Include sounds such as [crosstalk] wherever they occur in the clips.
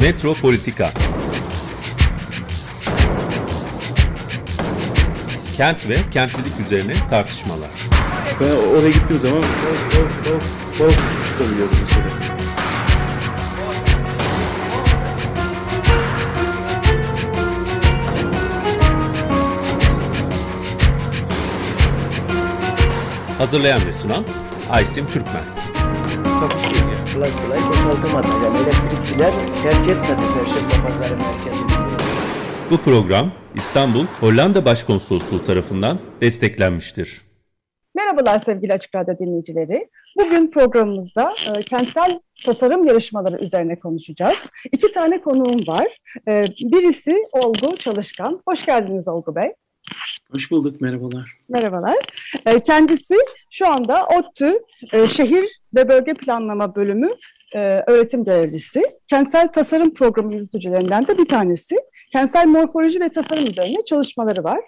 Metropolitika Kent ve kentlilik üzerine tartışmalar. Ben oraya gittiğim zaman balık, balık, balık tutabiliyordum mesela. Hazırlayan ve sunan Aysim Türkmen. takusuyor. Kolay kolay boşaltamadı. Yani elektrikçiler terk etmedi Perşembe Pazarı merkezini. Bu program İstanbul Hollanda Başkonsolosluğu tarafından desteklenmiştir. Merhabalar sevgili Açık Radyo dinleyicileri. Bugün programımızda e, kentsel tasarım yarışmaları üzerine konuşacağız. İki tane konuğum var. E, birisi Olgu Çalışkan. Hoş geldiniz Olgu Bey. Hoş bulduk, merhabalar. Merhabalar. E, kendisi şu anda ODTÜ e, Şehir ve Bölge Planlama Bölümü e, öğretim görevlisi. Kentsel tasarım programı yürütücülerinden de bir tanesi. Kentsel morfoloji ve tasarım üzerine çalışmaları var.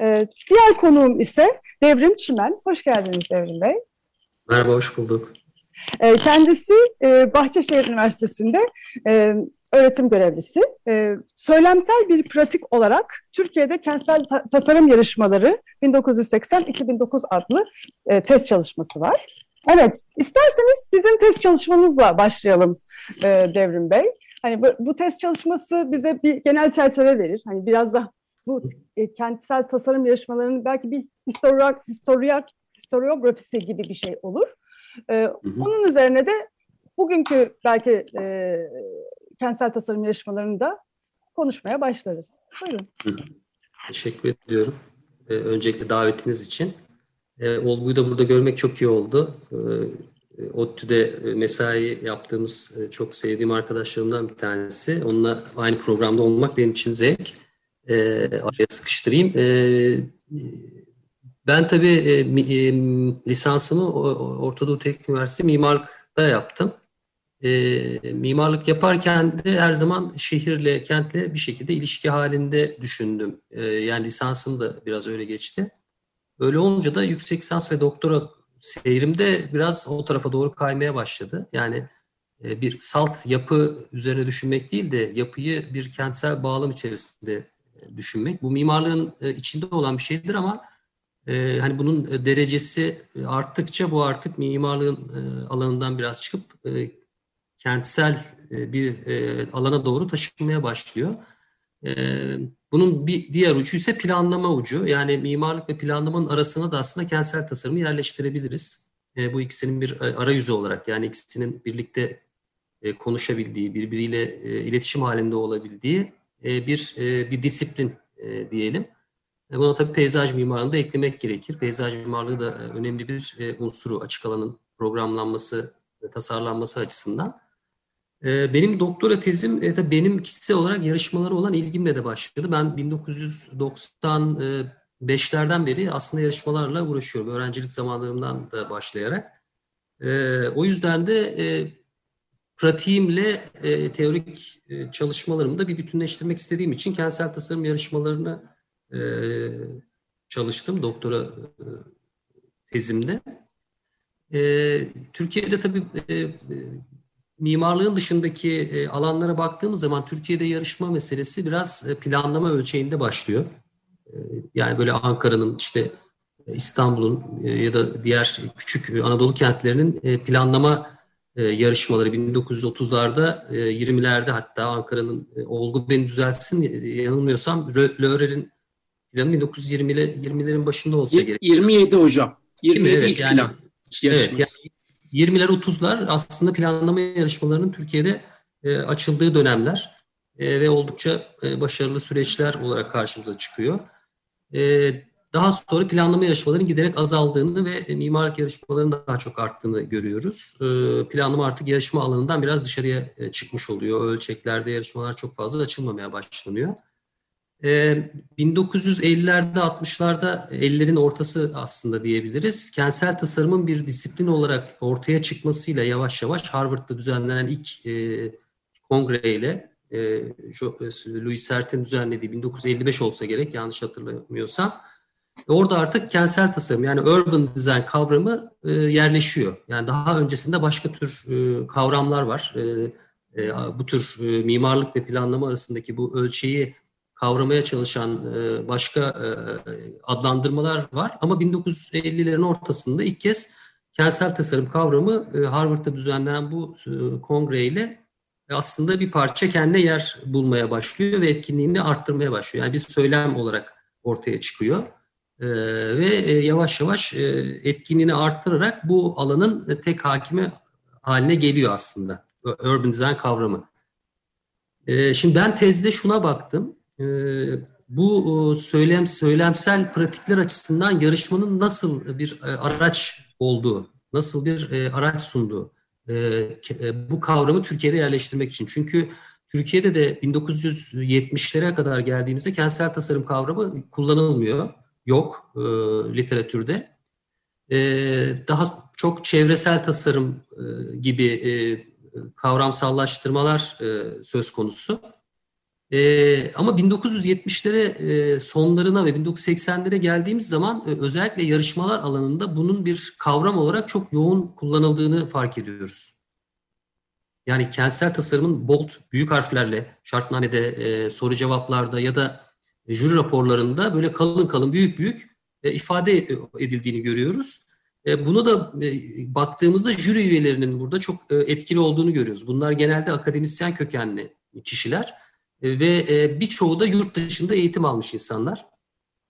E, diğer konuğum ise Devrim Çimen. Hoş geldiniz Devrim Bey. Merhaba, hoş bulduk. Kendisi Bahçeşehir Üniversitesi'nde öğretim görevlisi. E, söylemsel bir pratik olarak Türkiye'de kentsel ta- tasarım yarışmaları 1980-2009 adlı e, test çalışması var. Evet, isterseniz sizin test çalışmanızla başlayalım e, Devrim Bey. Hani bu, bu test çalışması bize bir genel çerçeve verir. Hani biraz da bu e, kentsel tasarım yarışmalarının belki bir historiak, historiak, historiografisi gibi bir şey olur. E, Hı hı. onun üzerine de bugünkü belki e, kentsel tasarım yarışmalarını da konuşmaya başlarız. Buyurun. Teşekkür ediyorum. Ee, öncelikle davetiniz için. Ee, Olgu'yu da burada görmek çok iyi oldu. Ee, ODTÜ'de e, mesai yaptığımız e, çok sevdiğim arkadaşlarımdan bir tanesi. Onunla aynı programda olmak benim için zevk. Ee, araya sıkıştırayım. Ben tabii e, lisansımı Orta Doğu Teknik Üniversitesi mimarlıkta yaptım. E, mimarlık yaparken de her zaman şehirle, kentle bir şekilde ilişki halinde düşündüm. E, yani lisansım da biraz öyle geçti. Öyle olunca da yüksek lisans ve doktora seyrimde biraz o tarafa doğru kaymaya başladı. Yani e, bir salt yapı üzerine düşünmek değil de yapıyı bir kentsel bağlam içerisinde düşünmek. Bu mimarlığın e, içinde olan bir şeydir ama e, hani bunun derecesi arttıkça bu artık mimarlığın e, alanından biraz çıkıp e, kentsel e, bir e, alana doğru taşınmaya başlıyor. E, bunun bir diğer ucu ise planlama ucu. Yani mimarlık ve planlamanın arasına da aslında kentsel tasarımı yerleştirebiliriz. Bu ikisinin bir arayüzü olarak yani ikisinin birlikte konuşabildiği, birbiriyle iletişim halinde olabildiği bir bir disiplin diyelim. Buna tabii peyzaj mimarlığını da eklemek gerekir. Peyzaj mimarlığı da önemli bir unsuru açık alanın programlanması tasarlanması açısından. E, Benim doktora tezim e, tabii benim kişisel olarak yarışmalara olan ilgimle de başladı. Ben 1995'lerden beri aslında yarışmalarla uğraşıyorum. Öğrencilik zamanlarımdan da başlayarak. E, O yüzden de e, pratiğimle e, teorik e, çalışmalarımı da bir bütünleştirmek istediğim için kentsel tasarım yarışmalarını e, çalıştım doktora e, tezimde. E, Türkiye'de tabii e, e, mimarlığın dışındaki e, alanlara baktığımız zaman Türkiye'de yarışma meselesi biraz e, planlama ölçeğinde başlıyor. E, yani böyle Ankara'nın işte İstanbul'un ya da diğer küçük Anadolu kentlerinin planlama yarışmaları 1930'larda, e, 20'lerde hatta Ankara'nın Olgu beni düzeltsin e, yanılmıyorsam Löhrer'in planı 1920'li 20'lerin başında olsa gerek. 27 hocam. 27 Evet, ilk yani- plan Evet, yani 20'ler 30'lar aslında planlama yarışmalarının Türkiye'de e, açıldığı dönemler E, ve oldukça e, başarılı süreçler olarak karşımıza çıkıyor. E, daha sonra planlama yarışmalarının giderek azaldığını ve e, mimarlık yarışmalarının daha çok arttığını görüyoruz. E, planlama artık yarışma alanından biraz dışarıya e, çıkmış oluyor. Ölçeklerde yarışmalar çok fazla açılmamaya başlanıyor. Ee, 1950'lerde 60'larda 50'lerin ortası aslında diyebiliriz. Kentsel tasarımın bir disiplin olarak ortaya çıkmasıyla yavaş yavaş Harvard'da düzenlenen ilk e, kongreyle e, Jo- Louis Sert'in düzenlediği 1955 olsa gerek yanlış hatırlamıyorsam ve orada artık kentsel tasarım yani urban design kavramı e, yerleşiyor. Yani daha öncesinde başka tür e, kavramlar var. E, e, bu tür e, mimarlık ve planlama arasındaki bu ölçeği kavramaya çalışan e, başka e, adlandırmalar var. Ama 1950'lerin ortasında ilk kez kentsel tasarım kavramı e, Harvard'da düzenlenen bu e, kongreyle aslında bir parça kendine yer bulmaya başlıyor ve etkinliğini arttırmaya başlıyor. Yani bir söylem olarak ortaya çıkıyor. E, ve yavaş yavaş etkinliğini arttırarak bu alanın tek hakimi haline geliyor aslında. Urban design kavramı. Şimdi ben tezde şuna baktım. E, bu söylem söylemsel pratikler açısından yarışmanın nasıl bir e, araç olduğu, nasıl bir e, araç sunduğu e, bu kavramı Türkiye'de yerleştirmek için. Çünkü Türkiye'de de 1970'lere kadar geldiğimizde kentsel tasarım kavramı kullanılmıyor, yok literatürde. Daha çok çevresel tasarım gibi kavramsallaştırmalar söz konusu. E, ama 1970'lere e, sonlarına ve 1980'lere geldiğimiz zaman e, özellikle yarışmalar alanında bunun bir kavram olarak çok yoğun kullanıldığını fark ediyoruz. Yani kentsel tasarımın bold, büyük harflerle şartnamede, e, soru cevaplarda ya da jüri raporlarında böyle kalın kalın, büyük büyük e, ifade edildiğini görüyoruz. E, bunu da e, baktığımızda jüri üyelerinin burada çok e, etkili olduğunu görüyoruz. Bunlar genelde akademisyen kökenli kişiler ve e, birçoğu da yurt dışında eğitim almış insanlar.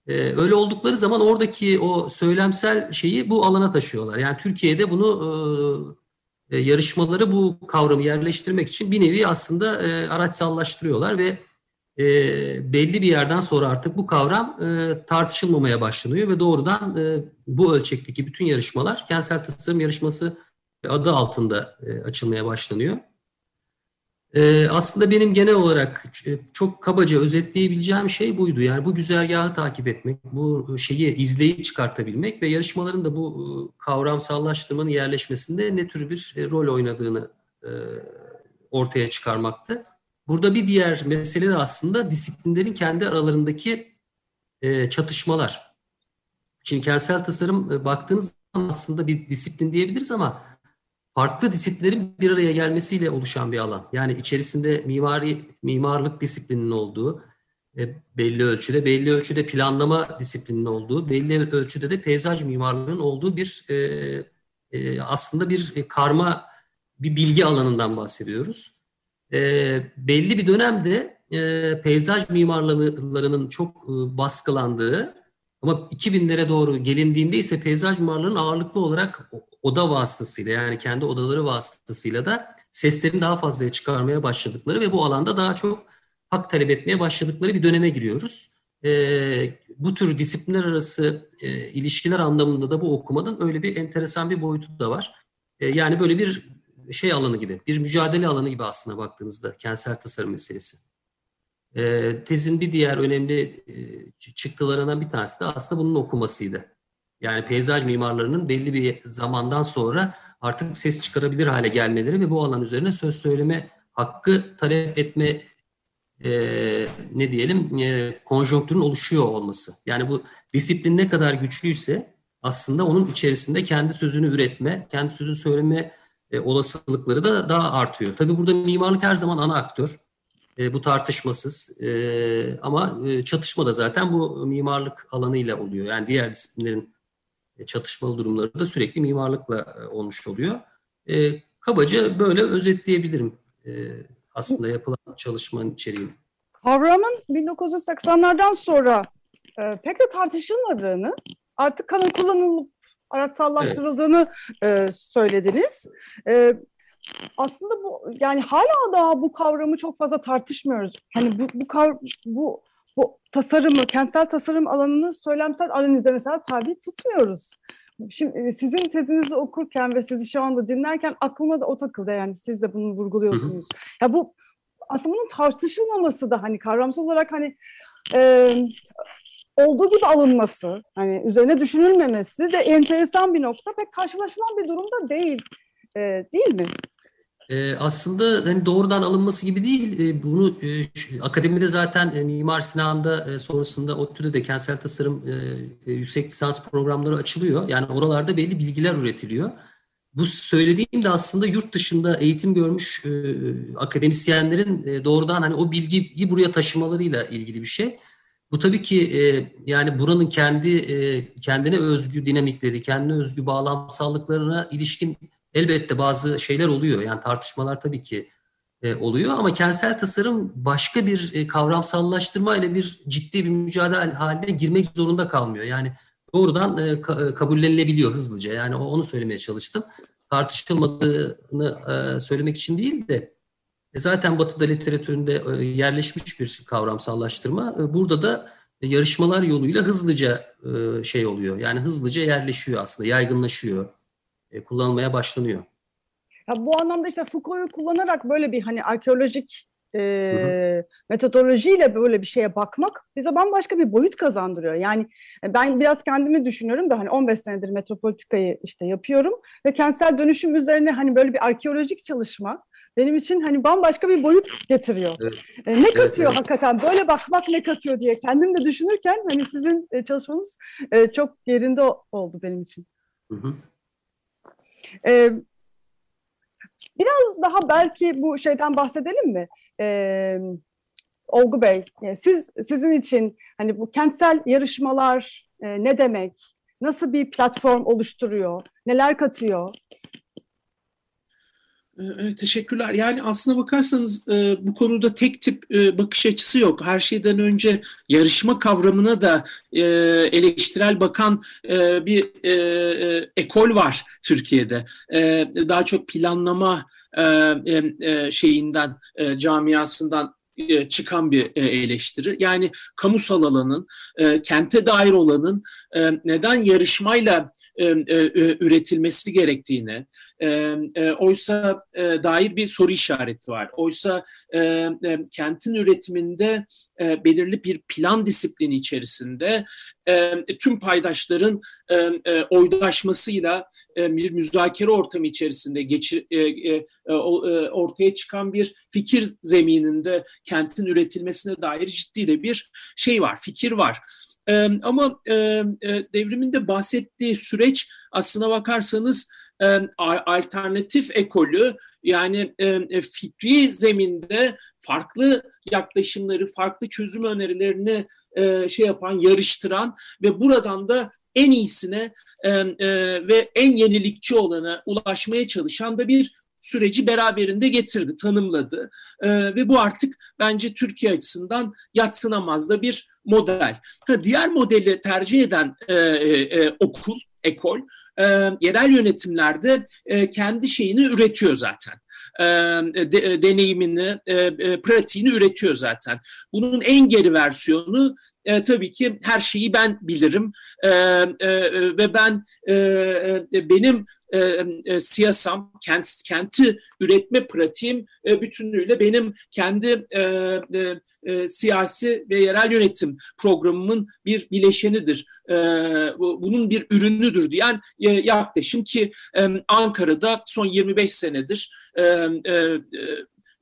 E, öyle oldukları zaman oradaki o söylemsel şeyi bu alana taşıyorlar. Yani Türkiye'de bunu e, yarışmaları bu kavramı yerleştirmek için bir nevi aslında araçsallaştırıyorlar ve belli bir yerden sonra artık bu kavram tartışılmamaya başlanıyor ve doğrudan bu ölçekteki bütün yarışmalar kentsel tasarım yarışması adı altında açılmaya başlanıyor. Ee, aslında benim genel olarak e, çok kabaca özetleyebileceğim şey buydu. Yani bu güzergahı takip etmek, bu şeyi izleyip çıkartabilmek ve yarışmaların da bu e, kavramsallaştırmanın yerleşmesinde ne tür bir e, rol oynadığını ortaya çıkarmaktı. Burada bir diğer mesele de aslında disiplinlerin kendi aralarındaki çatışmalar. Şimdi kentsel tasarım baktığınız zaman aslında bir disiplin diyebiliriz ama farklı disiplinlerin bir araya gelmesiyle oluşan bir alan. Yani içerisinde mimari mimarlık disiplininin olduğu, e, belli ölçüde, belli ölçüde planlama disiplinin olduğu, belli ölçüde de peyzaj mimarlığının olduğu bir e, e, aslında bir karma bir bilgi alanından bahsediyoruz. E, belli bir dönemde e, peyzaj mimarlarının çok e, baskılandığı ama 2000'lere doğru gelindiğinde ise peyzaj mimarlarının ağırlıklı olarak oda vasıtasıyla yani kendi odaları vasıtasıyla da seslerini daha fazla çıkarmaya başladıkları ve bu alanda daha çok hak talep etmeye başladıkları bir döneme giriyoruz. E, bu tür disiplinler arası e, ilişkiler anlamında da bu okumanın öyle bir enteresan bir boyutu da var. E, yani böyle bir şey alanı gibi, bir mücadele alanı gibi aslında baktığınızda kentsel tasarım meselesi. E, tezin bir diğer önemli e, çıktılarından bir tanesi de aslında bunun okumasıydı. Yani peyzaj mimarlarının belli bir zamandan sonra artık ses çıkarabilir hale gelmeleri ve bu alan üzerine söz söyleme hakkı talep etme e, ne diyelim e, konjonktürün oluşuyor olması. Yani bu disiplin ne kadar güçlüyse aslında onun içerisinde kendi sözünü üretme, kendi sözünü söyleme e, olasılıkları da daha artıyor. Tabii burada mimarlık her zaman ana aktör. E, bu tartışmasız e, ama e, çatışma da zaten bu mimarlık alanıyla oluyor. Yani diğer disiplinlerin e, çatışmalı durumları da sürekli mimarlıkla e, olmuş oluyor. E, kabaca böyle özetleyebilirim e, aslında yapılan çalışmanın içeriğini. Kavramın 1980'lerden sonra e, pek de tartışılmadığını, artık kanın kullanılıp araçsallaştırıldığını evet. e, söylediniz. E, aslında bu yani hala daha bu kavramı çok fazla tartışmıyoruz. Hani bu bu kav, bu bu tasarımı, kentsel tasarım alanını söylemsel analize mesela tabi tutmuyoruz. Şimdi e, sizin tezinizi okurken ve sizi şu anda dinlerken aklıma da o takıldı yani siz de bunu vurguluyorsunuz. Hı hı. Ya bu aslında bunun tartışılmaması da hani kavramsal olarak hani e, olduğu gibi alınması, hani üzerine düşünülmemesi de enteresan bir nokta. Pek karşılaşılan bir durumda değil, e, değil mi? Ee, aslında hani doğrudan alınması gibi değil. E, bunu e, akademide zaten e, Mimar Sinan'da e, sonrasında ODTÜ'de de kentsel tasarım e, e, yüksek lisans programları açılıyor. Yani oralarda belli bilgiler üretiliyor. bu söylediğim de aslında yurt dışında eğitim görmüş e, akademisyenlerin e, doğrudan hani o bilgiyi buraya taşımalarıyla ilgili bir şey. Bu tabii ki e, yani buranın kendi e, kendine özgü dinamikleri, kendine özgü bağlamsallıklarına ilişkin elbette bazı şeyler oluyor. Yani tartışmalar tabii ki e, oluyor ama kentsel tasarım başka bir e, kavramsallaştırma ile bir ciddi bir mücadele haline girmek zorunda kalmıyor. Yani doğrudan e, e, kabullenilebiliyor hızlıca. Yani onu söylemeye çalıştım. Tartışılmadığını söylemek için değil de zaten Batı'da literatüründe yerleşmiş bir kavramsallaştırma. E, burada da yarışmalar yoluyla hızlıca şey oluyor. Yani hızlıca yerleşiyor aslında, yaygınlaşıyor, e, kullanılmaya başlanıyor. Ya bu anlamda işte Foucault'u kullanarak böyle bir hani arkeolojik e, metodolojiyle böyle bir şeye bakmak bize bambaşka bir boyut kazandırıyor. Yani ben biraz kendimi düşünüyorum da hani 15 senedir metropolitikayı işte yapıyorum ve kentsel dönüşüm üzerine hani böyle bir arkeolojik çalışma benim için hani bambaşka bir boyut getiriyor. Evet. E, ne katıyor evet. hakikaten böyle bakmak ne katıyor diye kendim de düşünürken hani sizin e, çalışmanız e, çok yerinde oldu benim için. Hı hı. E, biraz daha belki bu şeyden bahsedelim mi? Ee, Olgu Bey, siz sizin için hani bu kentsel yarışmalar e, ne demek? Nasıl bir platform oluşturuyor? Neler katıyor? Evet, teşekkürler. Yani aslına bakarsanız e, bu konuda tek tip e, bakış açısı yok. Her şeyden önce yarışma kavramına da e, eleştirel bakan e, bir e, e, ekol var Türkiye'de. E, daha çok planlama e, e, şeyinden, e, camiasından e, çıkan bir e, eleştiri. Yani kamusal alanın, e, kente dair olanın neden yarışmayla üretilmesi gerektiğini, e, e, oysa dair bir soru işareti var. Oysa kentin üretiminde e, belirli bir plan disiplini içerisinde e, tüm paydaşların e, e, oydaşmasıyla e, bir müzakere ortamı içerisinde geçir, e, e, e, ortaya çıkan bir fikir zemininde kentin üretilmesine dair ciddi de bir şey var, fikir var. E, ama e, e, devrimin de bahsettiği süreç aslına bakarsanız e, alternatif ekolü yani e, fikri zeminde farklı yaklaşımları, farklı çözüm önerilerini e, şey yapan, yarıştıran ve buradan da en iyisine e, e, ve en yenilikçi olana ulaşmaya çalışan da bir süreci beraberinde getirdi, tanımladı. E, ve bu artık bence Türkiye açısından yatsınamaz da bir model. Ha, diğer modeli tercih eden e, e, okul, ekol, yerel yönetimlerde kendi şeyini üretiyor zaten. E, de, deneyimini, e, e, pratiğini üretiyor zaten. Bunun en geri versiyonu e, tabii ki her şeyi ben bilirim e, e, ve ben e, e, benim e, e, siyasam, kent, kenti üretme pratiğim e, bütünlüğüyle benim kendi e, e, e, siyasi ve yerel yönetim programımın bir bileşenidir. E, bunun bir ürünüdür diyen e, yaklaşım ki e, Ankara'da son 25 senedir e, e,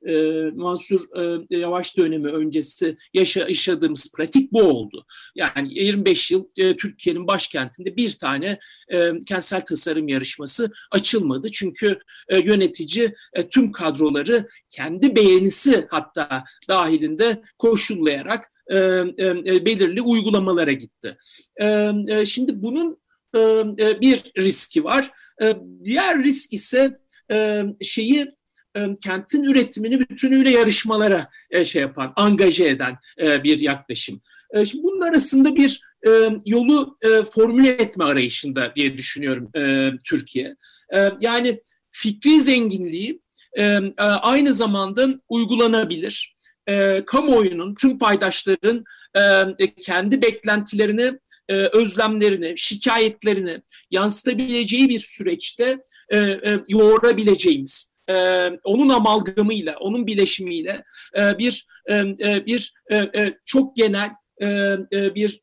e, Mansur e, Yavaş dönemi öncesi yaşa, yaşadığımız pratik bu oldu. Yani 25 yıl e, Türkiye'nin başkentinde bir tane e, kentsel tasarım yarışması açılmadı. Çünkü e, yönetici e, tüm kadroları kendi beğenisi hatta dahilinde koşullayarak e, e, belirli uygulamalara gitti. E, e, şimdi bunun e, e bir riski var. E, diğer risk ise e, şeyi e, kentin üretimini bütünüyle yarışmalara e, şey yapan, angaje eden bir yaklaşım. Şimdi bunun arasında bir yolu formüle etme arayışında diye düşünüyorum Türkiye. Yani fikri zenginliği aynı zamanda uygulanabilir. Kamuoyunun, tüm paydaşların kendi beklentilerini özlemlerini, şikayetlerini yansıtabileceği bir süreçte yoğurabileceğimiz e, onun amalgamıyla, onun bileşimiyle e, bir e, e bir e, e, çok genel e, e, bir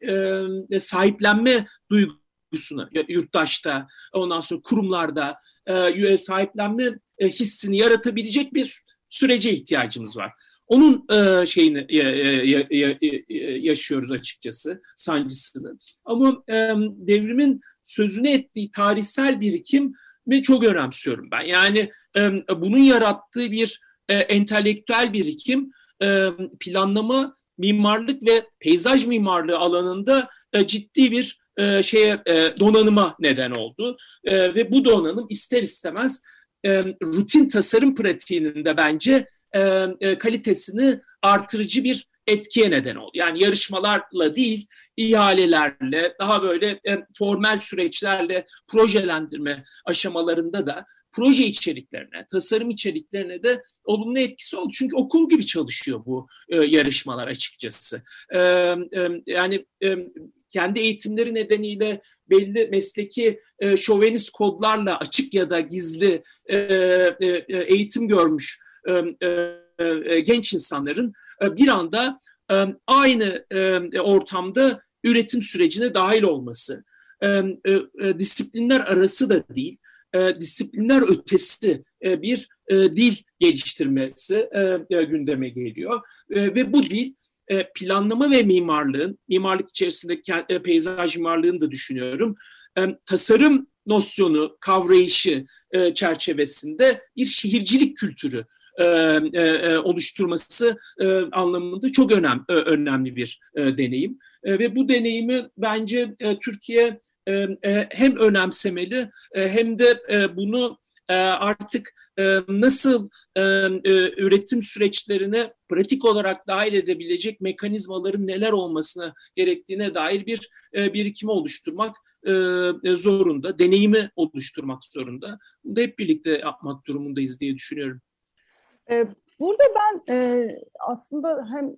e, sahiplenme duygusunu yurttaşta, ondan sonra kurumlarda e, sahiplenme e, hissini yaratabilecek bir sürece ihtiyacımız var. Onun e, şeyini e, e, e, yaşıyoruz açıkçası, sancısını. Ama e, devrimin sözünü ettiği tarihsel birikim ve çok önemsiyorum ben. Yani e, bunun yarattığı bir e, entelektüel birikim e, planlama, mimarlık ve peyzaj mimarlığı alanında e, ciddi bir e, şeye e, donanıma neden oldu e, ve bu donanım ister istemez e, rutin tasarım pratiğinin de bence e, e, kalitesini artırıcı bir etkiye neden oldu. Yani yarışmalarla değil, ihalelerle, daha böyle e, formel süreçlerle projelendirme aşamalarında da proje içeriklerine, tasarım içeriklerine de olumlu etkisi oldu. Çünkü okul gibi çalışıyor bu e, yarışmalar açıkçası. E, e, yani e, kendi eğitimleri nedeniyle belli mesleki e, şovenist kodlarla açık ya da gizli e, e, eğitim görmüş e, e, genç insanların bir anda aynı ortamda üretim sürecine dahil olması, disiplinler arası da değil, disiplinler ötesi bir dil geliştirmesi gündeme geliyor. Ve bu dil planlama ve mimarlığın, mimarlık içerisinde peyzaj mimarlığını da düşünüyorum, tasarım nosyonu, kavrayışı çerçevesinde bir şehircilik kültürü oluşturması anlamında çok önem, önemli bir deneyim. Ve bu deneyimi bence Türkiye hem önemsemeli hem de bunu artık nasıl üretim süreçlerine pratik olarak dahil edebilecek mekanizmaların neler olmasına gerektiğine dair bir birikimi oluşturmak zorunda, deneyimi oluşturmak zorunda. Bunu da hep birlikte yapmak durumundayız diye düşünüyorum. Burada ben aslında hem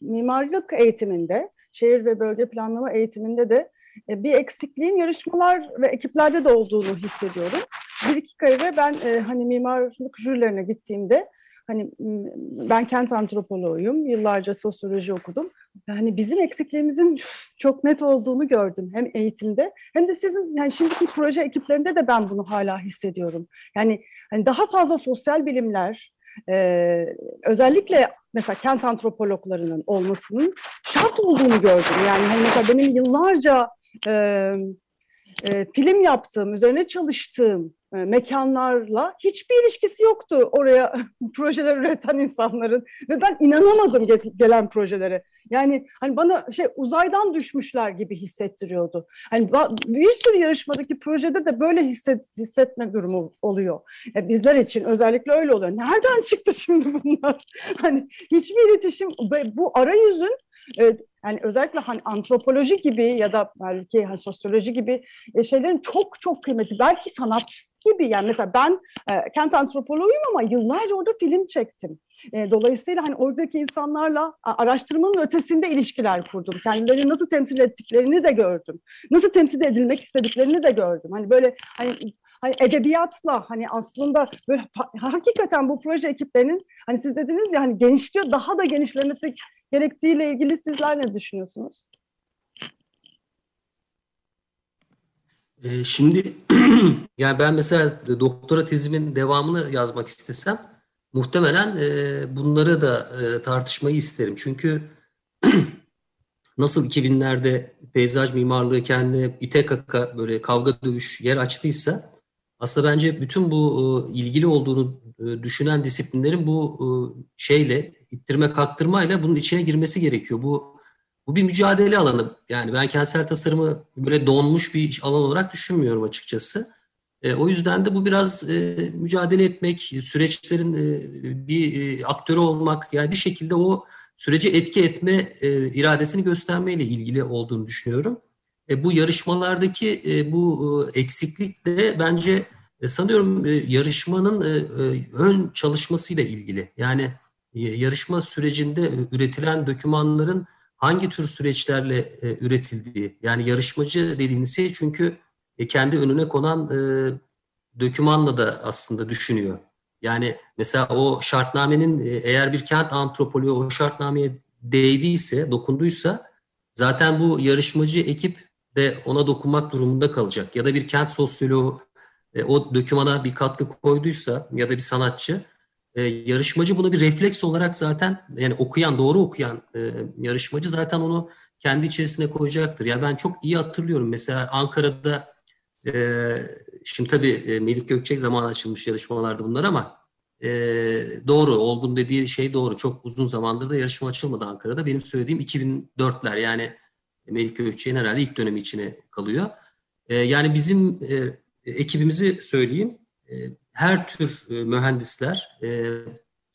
mimarlık eğitiminde, şehir ve bölge planlama eğitiminde de bir eksikliğin yarışmalar ve ekiplerde de olduğunu hissediyorum bir iki kere ben e, hani mimarlık jürilerine gittiğimde hani ben kent antropoloğuyum, yıllarca sosyoloji okudum. Yani bizim eksikliğimizin [laughs] çok net olduğunu gördüm hem eğitimde hem de sizin yani şimdiki proje ekiplerinde de ben bunu hala hissediyorum. Yani hani daha fazla sosyal bilimler, e, özellikle mesela kent antropologlarının olmasının şart olduğunu gördüm. Yani hani mesela benim yıllarca e, e, film yaptığım, üzerine çalıştığım e, mekanlarla hiçbir ilişkisi yoktu oraya [laughs] projeler üreten insanların ve ben inanamadım gelen projelere. Yani hani bana şey uzaydan düşmüşler gibi hissettiriyordu. Hani bir sürü yarışmadaki projede de böyle hisset, hissetme durumu oluyor. Yani bizler için özellikle öyle oluyor. Nereden çıktı şimdi bunlar? [laughs] Hani hiçbir iletişim bu arayüzün yani özellikle hani antropoloji gibi ya da belki hani sosyoloji gibi e, şeylerin çok çok kıymeti. Belki sanat gibi yani mesela ben e, kent antropoloğuyum ama yıllarca orada film çektim. E, dolayısıyla hani oradaki insanlarla araştırmanın ötesinde ilişkiler kurdum. Kendilerini nasıl temsil ettiklerini de gördüm. Nasıl temsil edilmek istediklerini de gördüm. Hani böyle hani hani edebiyatla hani aslında böyle hakikaten bu proje ekiplerinin hani siz dediniz ya hani genişliyor daha da genişlemesi gerektiğiyle ilgili sizler ne düşünüyorsunuz? Ee, şimdi [clears throat] yani ben mesela doktora tezimin devamını yazmak istesem muhtemelen e, bunları da e, tartışmayı isterim. Çünkü [clears throat] nasıl 2000'lerde peyzaj mimarlığı kendine ite kaka böyle kavga dövüş yer açtıysa aslında bence bütün bu e, ilgili olduğunu düşünen disiplinlerin bu şeyle ittirme kaktırmayla bunun içine girmesi gerekiyor. Bu bu bir mücadele alanı. Yani ben kentsel tasarımı böyle donmuş bir alan olarak düşünmüyorum açıkçası. E, o yüzden de bu biraz e, mücadele etmek, süreçlerin e, bir e, aktörü olmak, yani bir şekilde o sürece etki etme e, iradesini göstermeyle ilgili olduğunu düşünüyorum. E, bu yarışmalardaki e, bu e, eksiklik de bence e, sanıyorum e, yarışmanın e, e, ön çalışmasıyla ilgili. Yani yarışma sürecinde üretilen dokümanların hangi tür süreçlerle e, üretildiği, yani yarışmacı dediğiniz şey çünkü e, kendi önüne konan e, dökümanla da aslında düşünüyor. Yani mesela o şartnamenin e, eğer bir kent antropoloğu o şartnameye değdiyse, dokunduysa zaten bu yarışmacı ekip de ona dokunmak durumunda kalacak. Ya da bir kent sosyoloğu e, o dökümana bir katkı koyduysa ya da bir sanatçı e, yarışmacı bunu bir refleks olarak zaten yani okuyan doğru okuyan e, yarışmacı zaten onu kendi içerisine koyacaktır. Ya ben çok iyi hatırlıyorum mesela Ankara'da e, şimdi tabii e, Melik Gökçek zaman açılmış yarışmalarda bunlar ama e, doğru. Olgun dediği şey doğru. Çok uzun zamandır da yarışma açılmadı Ankara'da. Benim söylediğim 2004'ler yani Melik Gökçek'in herhalde ilk dönemi içine kalıyor. E, yani bizim e, ekibimizi söyleyeyim. E, her tür e, mühendisler, e,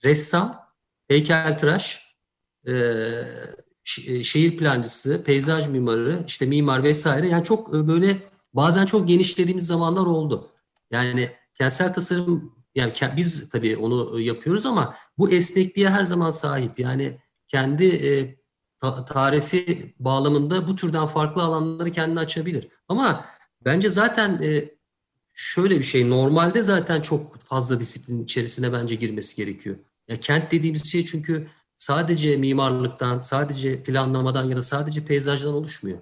ressam, heykeltıraş, e, e, şehir plancısı, peyzaj mimarı, işte mimar vesaire. Yani çok e, böyle bazen çok genişlediğimiz zamanlar oldu. Yani kentsel tasarım yani biz tabii onu yapıyoruz ama bu esnekliğe her zaman sahip. Yani kendi e, ta, tarifi bağlamında bu türden farklı alanları kendine açabilir. Ama bence zaten e, şöyle bir şey normalde zaten çok fazla disiplin içerisine bence girmesi gerekiyor. Ya kent dediğimiz şey çünkü sadece mimarlıktan, sadece planlamadan ya da sadece peyzajdan oluşmuyor.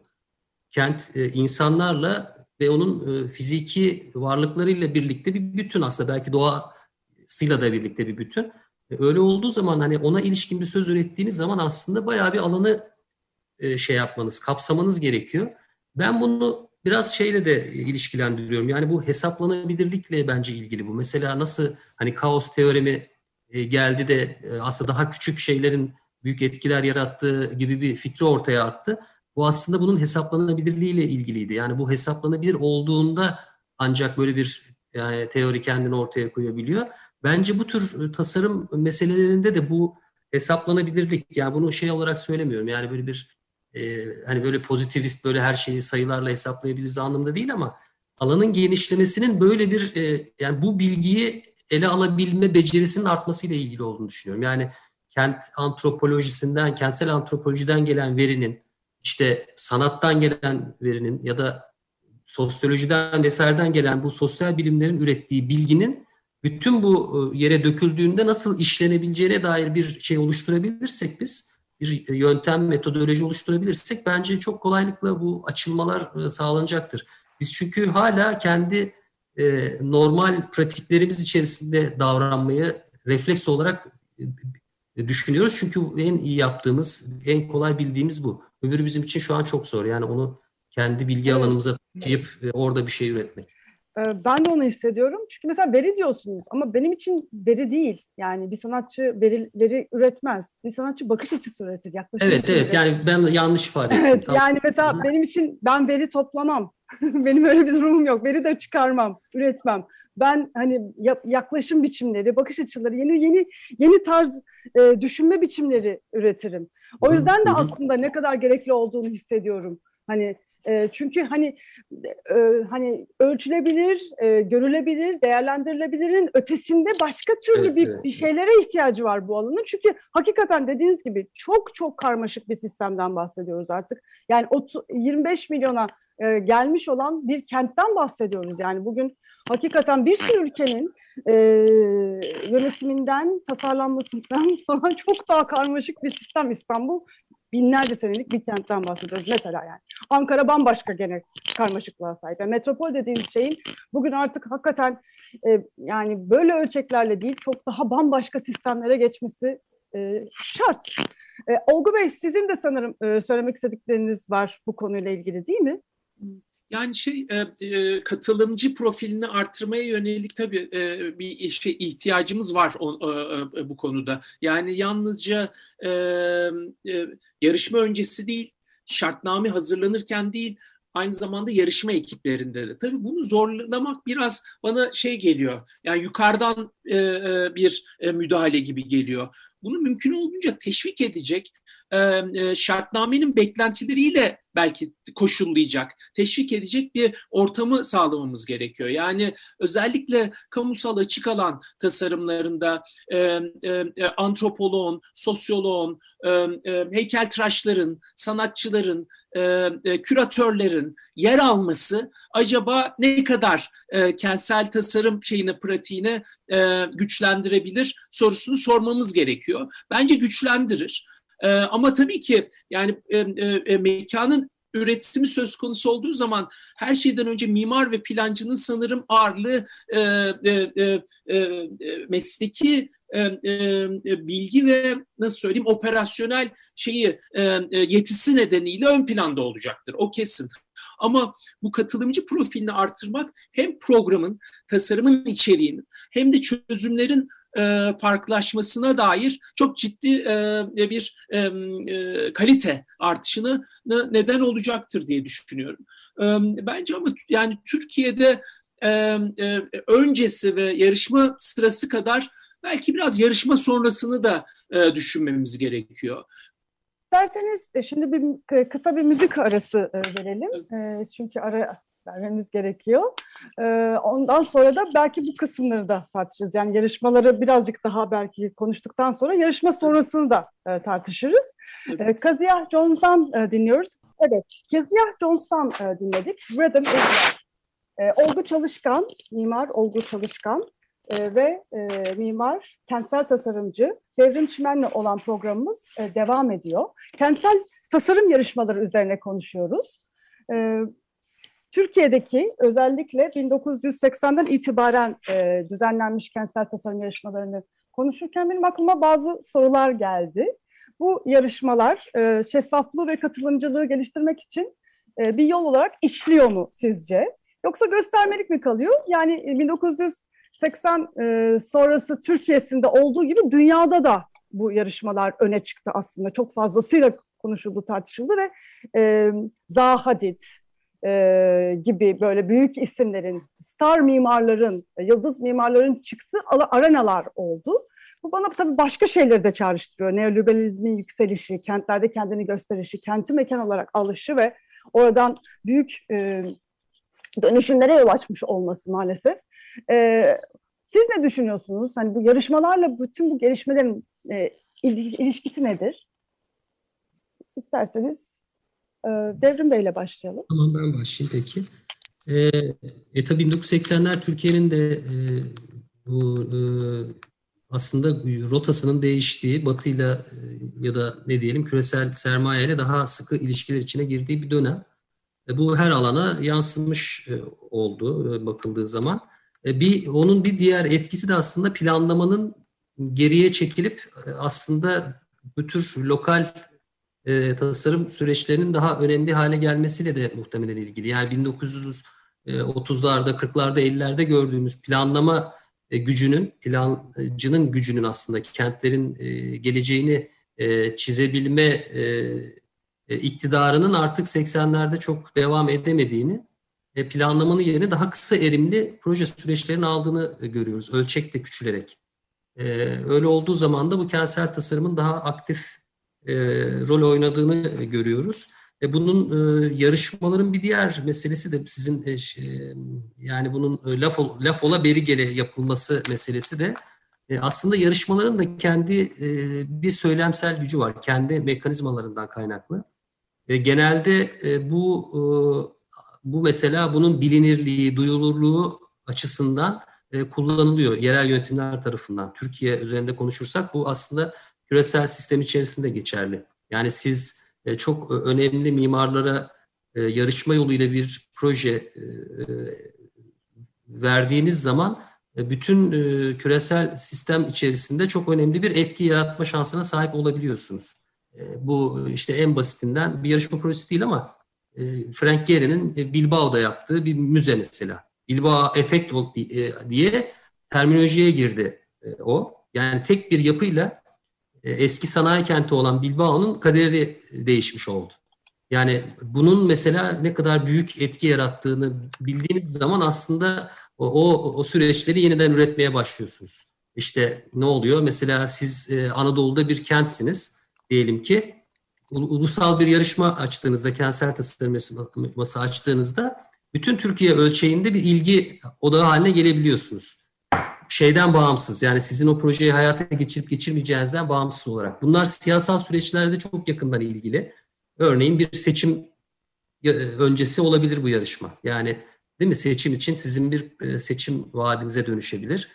Kent e, insanlarla ve onun e, fiziki varlıklarıyla birlikte bir bütün aslında belki doğasıyla da birlikte bir bütün. E, öyle olduğu zaman hani ona ilişkin bir söz ürettiğiniz zaman aslında bayağı bir alanı şey yapmanız, kapsamanız gerekiyor. Ben bunu biraz şeyle de ilişkilendiriyorum. Yani bu hesaplanabilirlikle bence ilgili bu. Mesela nasıl hani kaos teoremi e, geldi de e, aslında daha küçük şeylerin büyük etkiler yarattığı gibi bir fikri ortaya attı. Bu aslında bunun hesaplanabilirliğiyle ilgiliydi. Yani bu hesaplanabilir olduğunda ancak böyle bir yani teori kendini ortaya koyabiliyor. Bence bu tür tasarım meselelerinde de bu hesaplanabilirlik yani bunu şey olarak söylemiyorum. Yani böyle bir e, hani böyle pozitivist böyle her şeyi sayılarla hesaplayabiliriz anlamında değil ama alanın genişlemesinin böyle bir e, yani bu bilgiyi ele alabilme becerisinin artmasıyla ilgili olduğunu düşünüyorum. Yani kent antropolojisinden, kentsel antropolojiden gelen verinin, işte sanattan gelen verinin ya da sosyolojiden vesaireden gelen bu sosyal bilimlerin ürettiği bilginin bütün bu e, yere döküldüğünde nasıl işlenebileceğine dair bir şey oluşturabilirsek biz, bir yöntem, metodoloji oluşturabilirsek bence çok kolaylıkla bu açılmalar e, sağlanacaktır. Biz çünkü hala kendi e, normal pratiklerimiz içerisinde davranmayı refleks olarak e, düşünüyoruz. Çünkü en iyi yaptığımız, en kolay bildiğimiz bu. Öbürü bizim için şu an çok zor. Yani onu kendi bilgi alanımıza taşıyıp e, orada bir şey üretmek. Ben de onu hissediyorum. Çünkü mesela veri diyorsunuz ama benim için veri değil. Yani bir sanatçı veri, veri üretmez. Bir sanatçı bakış açısı üretir. Yaklaşım evet evet üretir. yani ben yanlış ifade ettim. Evet tamam. yani mesela benim için ben veri toplamam. [laughs] benim öyle bir durumum yok. Veri de çıkarmam, üretmem. Ben hani yaklaşım biçimleri, bakış açıları, yeni yeni yeni tarz e, düşünme biçimleri üretirim. O yüzden de aslında ne kadar gerekli olduğunu hissediyorum. Hani e, çünkü hani e, hani ölçülebilir, e, görülebilir, değerlendirilebilirin ötesinde başka türlü evet, bir, evet. bir şeylere ihtiyacı var bu alanın. Çünkü hakikaten dediğiniz gibi çok çok karmaşık bir sistemden bahsediyoruz artık. Yani 30, 25 milyona e, gelmiş olan bir kentten bahsediyoruz. Yani bugün hakikaten bir sürü ülkenin e, yönetiminden, tasarlanmasından [laughs] falan çok daha karmaşık bir sistem İstanbul binlerce senelik bir kentten bahsediyoruz mesela yani. Ankara bambaşka gene karmaşıklığa sahip. Yani metropol dediğimiz şeyin bugün artık hakikaten e, yani böyle ölçeklerle değil çok daha bambaşka sistemlere geçmesi e, şart. E, Olgu Bey sizin de sanırım e, söylemek istedikleriniz var bu konuyla ilgili değil mi? Yani şey e, e, katılımcı profilini artırmaya yönelik tabii e, bir şey ihtiyacımız var bu konuda. Yani yalnızca yarışma öncesi değil, şartname hazırlanırken değil, aynı zamanda yarışma ekiplerinde de. Tabii bunu zorlamak biraz bana şey geliyor. Yani yukarıdan bir müdahale gibi geliyor. Bunu mümkün olduğunca teşvik edecek şartnamenin beklentileriyle belki koşullayacak, teşvik edecek bir ortamı sağlamamız gerekiyor. Yani özellikle kamusal açık alan tasarımlarında antropoloğun, sosyoloğun, e, heykeltıraşların, sanatçıların, küratörlerin yer alması acaba ne kadar kentsel tasarım şeyine, pratiğine güçlendirebilir sorusunu sormamız gerekiyor. Bence güçlendirir. E, ama tabii ki yani e, e, e, mekanın üretimi söz konusu olduğu zaman her şeyden önce mimar ve plancının sanırım ağırlığı e, e, e, e, mesleki e, e, bilgi ve nasıl söyleyeyim operasyonel şeyi e, e, yetisi nedeniyle ön planda olacaktır. O kesin. Ama bu katılımcı profilini artırmak hem programın, tasarımın içeriğinin hem de çözümlerin e, farklılaşmasına dair çok ciddi e, bir e, e, kalite artışını neden olacaktır diye düşünüyorum. E, bence ama yani Türkiye'de e, e, öncesi ve yarışma sırası kadar belki biraz yarışma sonrasını da e, düşünmemiz gerekiyor. İsterseniz e, şimdi bir kısa bir müzik arası e, verelim. Çünkü ara vermemiz gerekiyor. Ondan sonra da belki bu kısımları da tartışırız. Yani yarışmaları birazcık daha belki konuştuktan sonra yarışma sonrasını da tartışırız. Evet. Kaziyah Jones'tan dinliyoruz. Evet, Kaziyah Jones'tan dinledik. Rhythm is Olgu Çalışkan, mimar Olgu Çalışkan e, ve e, mimar, kentsel tasarımcı Devrim Çimen'le olan programımız e, devam ediyor. Kentsel tasarım yarışmaları üzerine konuşuyoruz. E, Türkiye'deki özellikle 1980'den itibaren e, düzenlenmiş kentsel tasarım yarışmalarını konuşurken benim aklıma bazı sorular geldi. Bu yarışmalar e, şeffaflığı ve katılımcılığı geliştirmek için e, bir yol olarak işliyor mu sizce? Yoksa göstermelik mi kalıyor? Yani 1900 80 e, sonrası Türkiye'sinde olduğu gibi dünyada da bu yarışmalar öne çıktı aslında. Çok fazlasıyla konuşuldu, tartışıldı ve e, Zaha Hadid e, gibi böyle büyük isimlerin, star mimarların, yıldız mimarların çıktığı arenalar oldu. Bu bana tabii başka şeyleri de çağrıştırıyor. Neoliberalizmin yükselişi, kentlerde kendini gösterişi, kenti mekan olarak alışı ve oradan büyük e, dönüşümlere yol açmış olması maalesef. E, siz ne düşünüyorsunuz? Hani bu yarışmalarla bütün bu gelişmelerin e, ilişkisi nedir? İsterseniz Devrim Bey başlayalım. Tamam ben başlayayım peki. E, e tabii 1980'ler Türkiye'nin de e, bu e, aslında rotasının değiştiği, batıyla e, ya da ne diyelim küresel sermaye ile daha sıkı ilişkiler içine girdiği bir dönem. E, bu her alana yansımış e, oldu e, bakıldığı zaman. E, bir onun bir diğer etkisi de aslında planlamanın geriye çekilip e, aslında bu tür lokal e, tasarım süreçlerinin daha önemli hale gelmesiyle de muhtemelen ilgili. Yani 1930'larda, 40'larda, 50'lerde gördüğümüz planlama e, gücünün, plancının gücünün aslında kentlerin e, geleceğini e, çizebilme e, e iktidarının artık 80'lerde çok devam edemediğini e, planlamanın yerine daha kısa erimli proje süreçlerini aldığını e, görüyoruz. Ölçekle küçülerek. E, öyle olduğu zaman da bu kentsel tasarımın daha aktif rol oynadığını görüyoruz. Bunun yarışmaların bir diğer meselesi de sizin yani bunun laf, laf ola beri gele yapılması meselesi de aslında yarışmaların da kendi bir söylemsel gücü var. Kendi mekanizmalarından kaynaklı. Genelde bu bu mesela bunun bilinirliği, duyulurluğu açısından e, kullanılıyor yerel yönetimler tarafından. Türkiye üzerinde konuşursak bu aslında küresel sistem içerisinde geçerli. Yani siz e, çok önemli mimarlara e, yarışma yoluyla bir proje e, e verdiğiniz zaman e, bütün e, küresel sistem içerisinde çok önemli bir etki yaratma şansına sahip olabiliyorsunuz. E, bu işte en basitinden bir yarışma projesi değil ama e, Frank Gehry'nin e, Bilbao'da yaptığı bir müze mesela. Bilbao Efekt e, diye terminolojiye girdi o. Yani tek bir yapıyla eski sanayi kenti olan Bilbao'nun kaderi değişmiş oldu. Yani bunun mesela ne kadar büyük etki yarattığını bildiğiniz zaman aslında o, o, o süreçleri yeniden üretmeye başlıyorsunuz. İşte ne oluyor? Mesela siz Anadolu'da bir kentsiniz diyelim ki ulusal bir yarışma açtığınızda, kentsel tasarım açtığınızda bütün Türkiye ölçeğinde bir ilgi odağı haline gelebiliyorsunuz. Şeyden bağımsız yani sizin o projeyi hayata geçirip geçirmeyeceğinizden bağımsız olarak. Bunlar siyasal süreçlerde çok yakından ilgili. Örneğin bir seçim öncesi olabilir bu yarışma. Yani değil mi seçim için sizin bir e, seçim vaadinize dönüşebilir.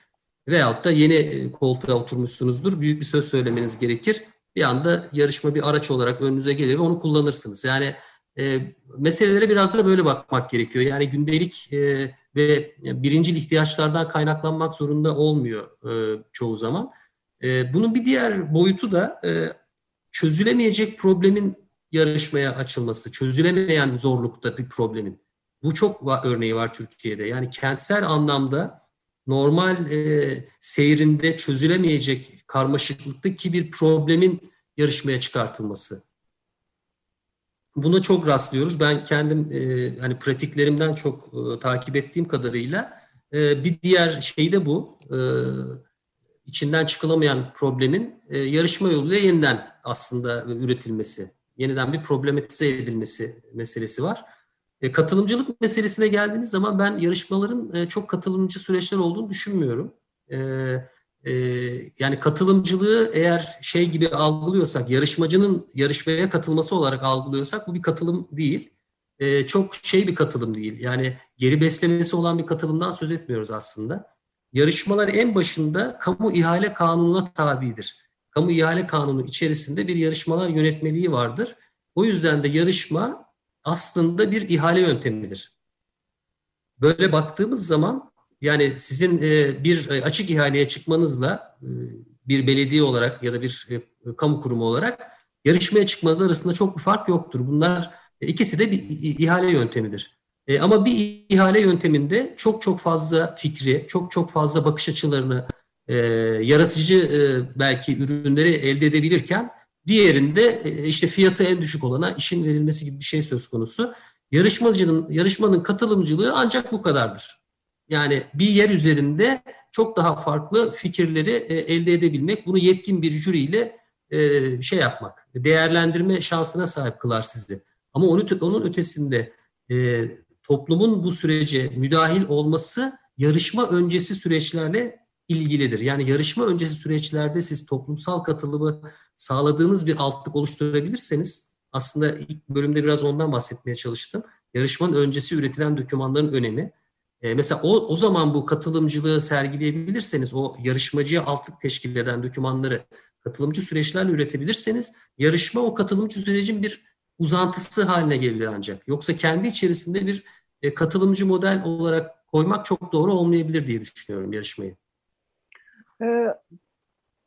Veyahut da yeni e, koltuğa oturmuşsunuzdur. Büyük bir söz söylemeniz gerekir bir anda yarışma bir araç olarak önünüze gelir ve onu kullanırsınız. Yani e, meselelere biraz da böyle bakmak gerekiyor. Yani gündelik e, ve birincil ihtiyaçlardan kaynaklanmak zorunda olmuyor e, çoğu zaman. E, bunun bir diğer boyutu da e, çözülemeyecek problemin yarışmaya açılması, çözülemeyen zorlukta bir problemin. Bu çok örneği var Türkiye'de. Yani kentsel anlamda normal e, seyrinde çözülemeyecek karmaşıklıktaki bir problemin yarışmaya çıkartılması. Buna çok rastlıyoruz. Ben kendim e, hani pratiklerimden çok e, takip ettiğim kadarıyla e, bir diğer şey de bu. E, içinden çıkılamayan problemin e, yarışma yoluyla yeniden aslında üretilmesi, yeniden bir problematize edilmesi meselesi var. E, katılımcılık meselesine geldiğiniz zaman ben yarışmaların e, çok katılımcı süreçler olduğunu düşünmüyorum. E, e, yani katılımcılığı eğer şey gibi algılıyorsak, yarışmacının yarışmaya katılması olarak algılıyorsak bu bir katılım değil. E, çok şey bir katılım değil. Yani geri beslemesi olan bir katılımdan söz etmiyoruz aslında. Yarışmalar en başında kamu ihale kanununa tabidir. Kamu ihale kanunu içerisinde bir yarışmalar yönetmeliği vardır. O yüzden de yarışma aslında bir ihale yöntemidir. Böyle baktığımız zaman yani sizin e, bir açık ihaleye çıkmanızla e, bir belediye olarak ya da bir e, kamu kurumu olarak yarışmaya çıkmanız arasında çok bir fark yoktur. Bunlar ikisi de bir ihale yöntemidir. Ama bir ihale yönteminde çok çok fazla fikri, çok çok fazla bakış açılarını, yaratıcı belki ürünleri elde edebilirken Diğerinde e, işte fiyatı en düşük olana işin verilmesi gibi bir şey söz konusu. Yarışmacının yarışmanın katılımcılığı ancak bu kadardır. Yani bir yer üzerinde çok daha farklı fikirleri e, elde edebilmek, bunu yetkin bir jüriyle e, şey yapmak, değerlendirme şansına sahip kılar sizi. Ama onun ötesinde toplumun bu sürece müdahil olması yarışma öncesi süreçlerle ilgilidir. Yani yarışma öncesi süreçlerde siz toplumsal katılımı sağladığınız bir altlık oluşturabilirseniz aslında ilk bölümde biraz ondan bahsetmeye çalıştım. Yarışmanın öncesi üretilen dokümanların önemi. Ee, mesela o, o zaman bu katılımcılığı sergileyebilirseniz, o yarışmacıya altlık teşkil eden dokümanları katılımcı süreçlerle üretebilirseniz, yarışma o katılımcı sürecin bir uzantısı haline gelir ancak. Yoksa kendi içerisinde bir e, katılımcı model olarak koymak çok doğru olmayabilir diye düşünüyorum yarışmayı. Ee,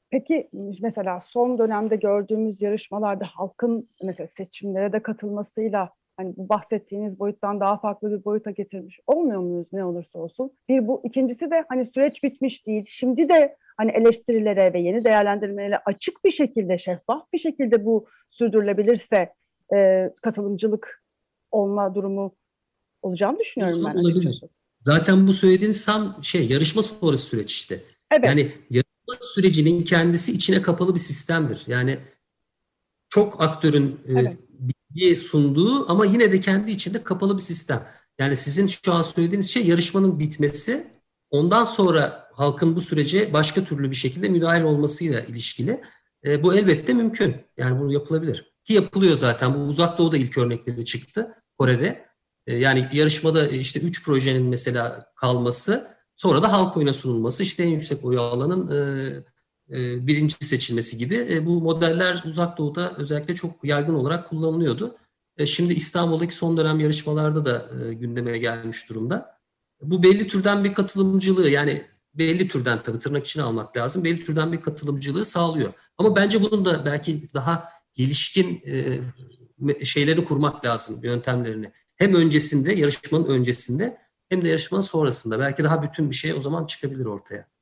peki mesela son dönemde gördüğümüz yarışmalarda halkın mesela seçimlere de katılmasıyla hani bu bahsettiğiniz boyuttan daha farklı bir boyuta getirmiş olmuyor muyuz ne olursa olsun? Bir bu ikincisi de hani süreç bitmiş değil. Şimdi de hani eleştirilere ve yeni değerlendirmelere açık bir şekilde, şeffaf bir şekilde bu sürdürülebilirse e, katılımcılık olma durumu olacağını düşünüyorum ben açıkçası. Zaten bu söylediğiniz tam şey yarışma sonrası süreç işte. Evet. Yani yarışma sürecinin kendisi içine kapalı bir sistemdir. Yani çok aktörün e, bilgi sunduğu ama yine de kendi içinde kapalı bir sistem. Yani sizin şu an söylediğiniz şey yarışmanın bitmesi, ondan sonra halkın bu sürece başka türlü bir şekilde müdahil olmasıyla ilişkili. E, bu elbette mümkün. Yani bunu yapılabilir. Ki yapılıyor zaten. Bu uzak doğuda ilk örnekleri çıktı Kore'de. E, yani yarışmada işte üç projenin mesela kalması Sonra da halk oyuna sunulması, işte en yüksek oyu alanın e, e, birinci seçilmesi gibi. E, bu modeller uzak doğuda özellikle çok yaygın olarak kullanılıyordu. E, şimdi İstanbul'daki son dönem yarışmalarda da e, gündeme gelmiş durumda. Bu belli türden bir katılımcılığı yani belli türden tabii tırnak içine almak lazım. Belli türden bir katılımcılığı sağlıyor. Ama bence bunun da belki daha gelişkin e, şeyleri kurmak lazım, yöntemlerini. Hem öncesinde, yarışmanın öncesinde hem de yarışmanın sonrasında. Belki daha bütün bir şey o zaman çıkabilir ortaya.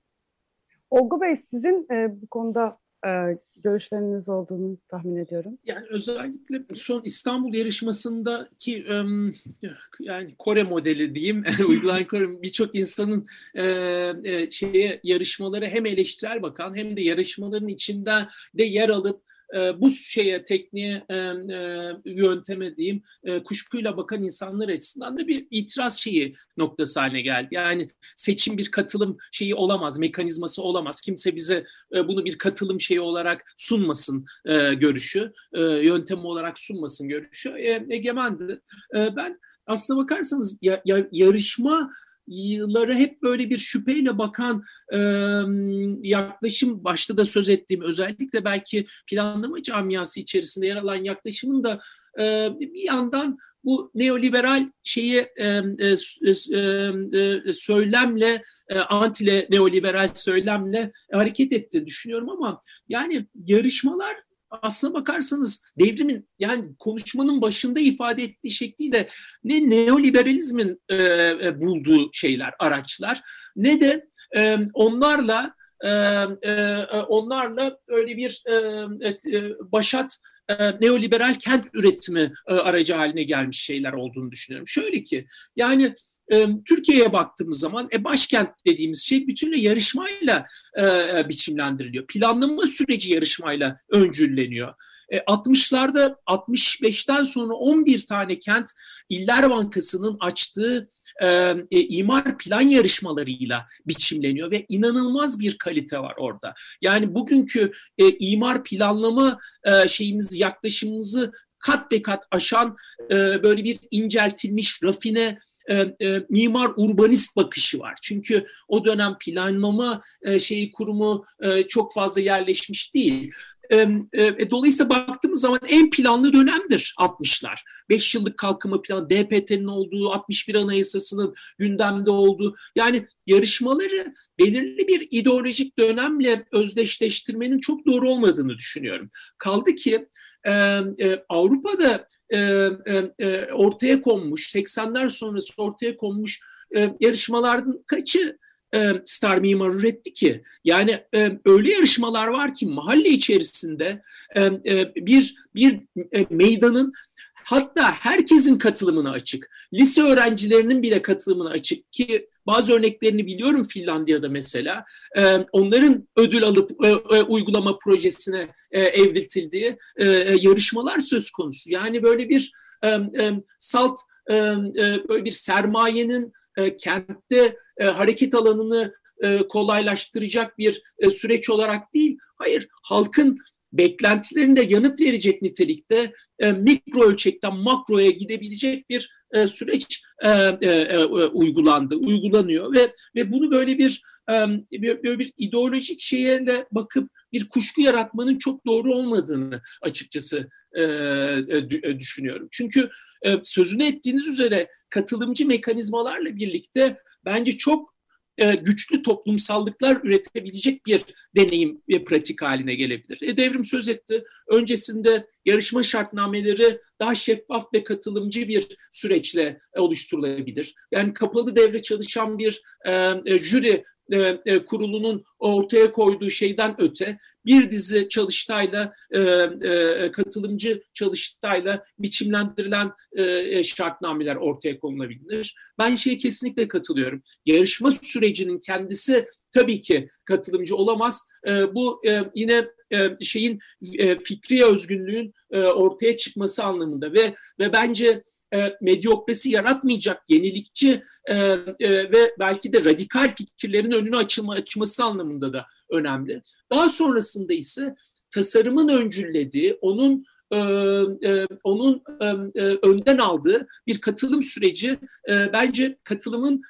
Olgu Bey sizin e, bu konuda e, görüşleriniz olduğunu tahmin ediyorum. Yani özellikle son İstanbul yarışmasındaki e, yani Kore modeli diyeyim [laughs] uygulayan Kore birçok insanın e, e, şeye yarışmaları hem eleştirel bakan hem de yarışmaların içinde de yer alıp e, bu şeye tekniğe e, e, yönteme diyeyim e, kuşkuyla bakan insanlar açısından da bir itiraz şeyi noktası haline geldi. Yani seçim bir katılım şeyi olamaz, mekanizması olamaz. Kimse bize e, bunu bir katılım şeyi olarak sunmasın görüşü, e, yöntemi olarak sunmasın görüşü egemendi. Ben aslına bakarsanız ya, ya, yarışma yılları hep böyle bir şüpheyle bakan e, yaklaşım başta da söz ettiğim özellikle belki planlama camiası içerisinde yer alan yaklaşımın da e, bir yandan bu neoliberal şeyi e, e, e, söylemle e, anti neoliberal söylemle hareket etti düşünüyorum ama yani yarışmalar aslına bakarsanız devrimin yani konuşmanın başında ifade ettiği şekliyle ne neoliberalizmin e, e, bulduğu şeyler, araçlar ne de e, onlarla e, e, onlarla öyle bir e, e, başat e, neoliberal kent üretimi e, aracı haline gelmiş şeyler olduğunu düşünüyorum. Şöyle ki yani Türkiye'ye baktığımız zaman e, başkent dediğimiz şey bütünle yarışmayla e, e biçimlendiriliyor. Planlama süreci yarışmayla öncülleniyor. 60'larda e, 65'ten sonra 11 tane kent İller Bankası'nın açtığı e, e, imar plan yarışmalarıyla biçimleniyor ve inanılmaz bir kalite var orada. Yani bugünkü e, imar planlama e, şeyimiz yaklaşımımızı kat be kat aşan e, böyle bir inceltilmiş, rafine e, e, mimar urbanist bakışı var. Çünkü o dönem planlama e, şeyi kurumu e, çok fazla yerleşmiş değil. E, e, dolayısıyla baktığımız zaman en planlı dönemdir 60'lar. 5 yıllık kalkınma planı, DPT'nin olduğu, 61 Anayasası'nın gündemde olduğu. Yani yarışmaları belirli bir ideolojik dönemle özdeşleştirmenin çok doğru olmadığını düşünüyorum. Kaldı ki e, e, Avrupa'da e, e, e ortaya konmuş, 80'ler sonrası ortaya konmuş e, yarışmaların kaçı e, Star Mimar üretti ki? Yani e, öyle yarışmalar var ki mahalle içerisinde e, e, bir bir e, meydanın hatta herkesin katılımına açık. Lise öğrencilerinin bile katılımına açık ki bazı örneklerini biliyorum Finlandiya'da mesela. Onların ödül alıp e, e, uygulama projesine e, evriltildiği e, yarışmalar söz konusu. Yani böyle bir salt böyle bir sermayenin e, kentte hareket alanını kolaylaştıracak bir süreç olarak değil, hayır halkın beklentilerinde yanıt verecek nitelikte e, mikro ölçekten makroya gidebilecek bir e, süreç e, e, e, uygulandı, uygulanıyor ve ve bunu böyle bir e, böyle bir ideolojik şeye de bakıp bir kuşku yaratmanın çok doğru olmadığını açıkçası e, düşünüyorum. Çünkü sözünü ettiğiniz üzere katılımcı mekanizmalarla birlikte bence çok e, güçlü toplumsallıklar üretebilecek bir deneyim ve pratik haline gelebilir. E, devrim söz etti. Öncesinde yarışma şartnameleri daha şeffaf ve katılımcı bir süreçle oluşturulabilir. Yani kapalı devre çalışan bir e, e, jüri e, e, kurulunun ortaya koyduğu şeyden öte bir dizi çalıştayla e, e, katılımcı çalıştayla biçimlendirilen e, şartnameler ortaya konulabilir. Ben şeye kesinlikle katılıyorum. Yarışma sürecinin kendisi tabii ki katılımcı olamaz. E, bu e, yine e, şeyin e, fikri özgünlüğün e, ortaya çıkması anlamında ve ve bence e, yaratmayacak yenilikçi e, e, ve belki de radikal fikirlerin önünü açılma, açması anlamında da önemli. Daha sonrasında ise tasarımın öncüllediği, onun e, onun önden aldığı bir katılım süreci bence katılımın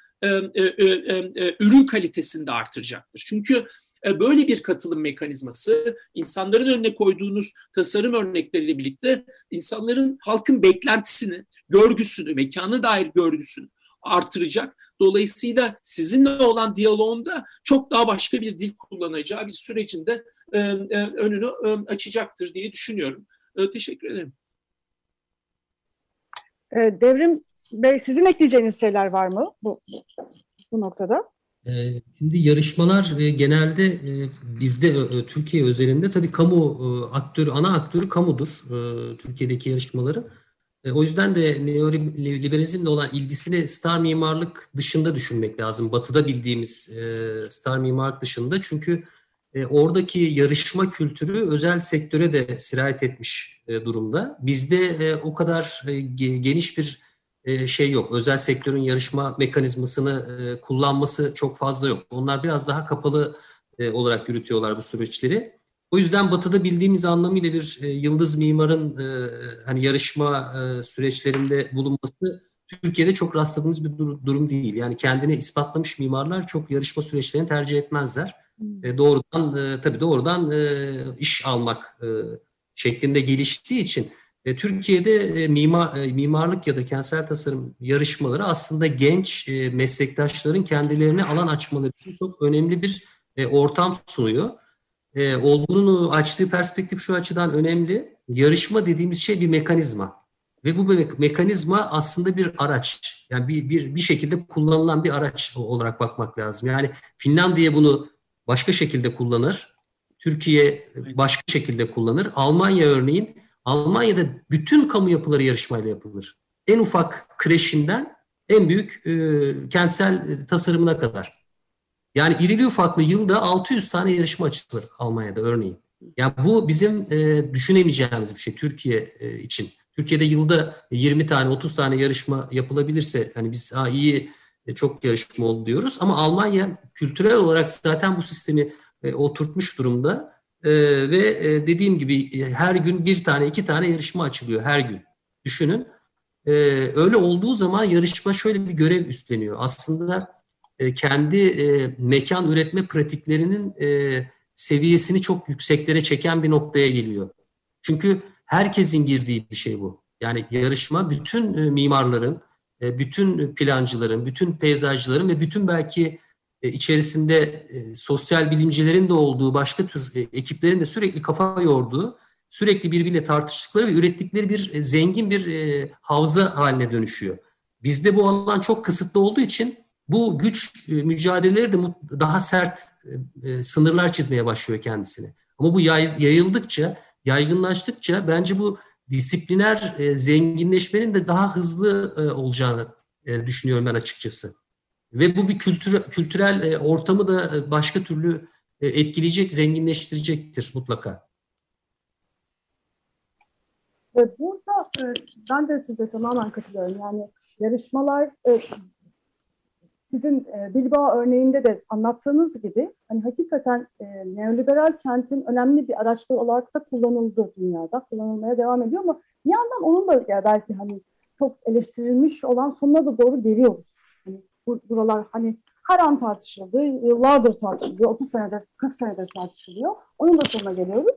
ürün kalitesini de artıracaktır. Çünkü böyle bir katılım mekanizması insanların önüne koyduğunuz tasarım örnekleriyle birlikte insanların halkın beklentisini, görgüsünü, mekana dair görgüsünü artıracak. Dolayısıyla sizinle olan diyaloğunda çok daha başka bir dil kullanacağı bir sürecinde e, e, önünü e, açacaktır diye düşünüyorum. E, teşekkür ederim. E, Devrim Bey sizin ekleyeceğiniz şeyler var mı bu, bu noktada? Ee, şimdi yarışmalar e, genelde e, bizde e, Türkiye özelinde tabii kamu aktörü, ana aktörü kamudur Türkiye'deki yarışmaların. O yüzden de neoliberalizmle olan ilgisini star mimarlık dışında düşünmek lazım. Batı'da bildiğimiz star mimarlık dışında. Çünkü oradaki yarışma kültürü özel sektöre de sirayet etmiş durumda. Bizde o kadar geniş bir e, şey yok. Özel sektörün yarışma mekanizmasını e, kullanması çok fazla yok. Onlar biraz daha kapalı e, olarak yürütüyorlar bu süreçleri. O yüzden Batı'da bildiğimiz anlamıyla bir yıldız mimarın hani yarışma süreçlerinde bulunması Türkiye'de çok rastladığımız bir durum değil. Yani kendini ispatlamış mimarlar çok yarışma süreçlerini tercih etmezler. Hmm. Doğrudan tabii doğrudan iş almak şeklinde geliştiği için e, Türkiye'de e, mimar, e, mimarlık ya da kentsel tasarım yarışmaları aslında genç meslektaşların kendilerine alan açmaları için çok önemli bir ortam sunuyor. Olgun'un açtığı perspektif şu açıdan önemli. Yarışma dediğimiz şey bir mekanizma. Ve bu me- mekanizma aslında bir araç. Yani bir, bir, bir şekilde kullanılan bir araç olarak bakmak lazım. Yani Finlandiya bunu başka şekilde kullanır. Türkiye başka şekilde kullanır. Almanya örneğin, Almanya'da bütün kamu yapıları yarışmayla yapılır. En ufak kreşinden en büyük e, kentsel tasarımına kadar. Yani irili ufaklı yılda 600 tane yarışma açılır Almanya'da örneğin. Yani bu bizim e, düşünemeyeceğimiz bir şey Türkiye e, için. Türkiye'de yılda 20 tane 30 tane yarışma yapılabilirse hani biz ha, iyi e, çok yarışma oldu diyoruz ama Almanya kültürel olarak zaten bu sistemi e, oturtmuş durumda e, ve e, dediğim gibi e, her gün bir tane iki tane yarışma açılıyor her gün. Düşünün. E, öyle olduğu zaman yarışma şöyle bir görev üstleniyor. Aslında e, kendi e, mekan üretme pratiklerinin e, seviyesini çok yükseklere çeken bir noktaya geliyor. Çünkü herkesin girdiği bir şey bu. Yani yarışma bütün e, mimarların, e, bütün plancıların, bütün peyzajcıların ve bütün belki içerisinde e, sosyal bilimcilerin de olduğu başka tür e, ekiplerin de sürekli kafa yorduğu, sürekli birbiriyle tartıştıkları ve ürettikleri bir e, zengin bir e, havza haline dönüşüyor. Bizde bu alan çok kısıtlı olduğu için bu güç e, mücadeleleri de daha sert e, e, sınırlar çizmeye başlıyor kendisine. Ama bu yay, yayıldıkça, yaygınlaştıkça bence bu disipliner e, zenginleşmenin de daha hızlı e, olacağını e, düşünüyorum ben açıkçası. Ve bu bir kültür, kültürel e, ortamı da e, başka türlü e, etkileyecek, zenginleştirecektir mutlaka. Ve burada e, ben de size tamamen katılıyorum. Yani yarışmalar e, sizin e, Bilbao örneğinde de anlattığınız gibi hani hakikaten e, neoliberal kentin önemli bir araçları olarak da kullanıldı dünyada. Kullanılmaya devam ediyor ama bir yandan onun da yani belki hani çok eleştirilmiş olan sonuna da doğru geliyoruz. Bu, buralar hani her an tartışıldı, yıllardır tartışılıyor, 30 senedir, 40 senedir tartışılıyor. Onun da sonuna geliyoruz.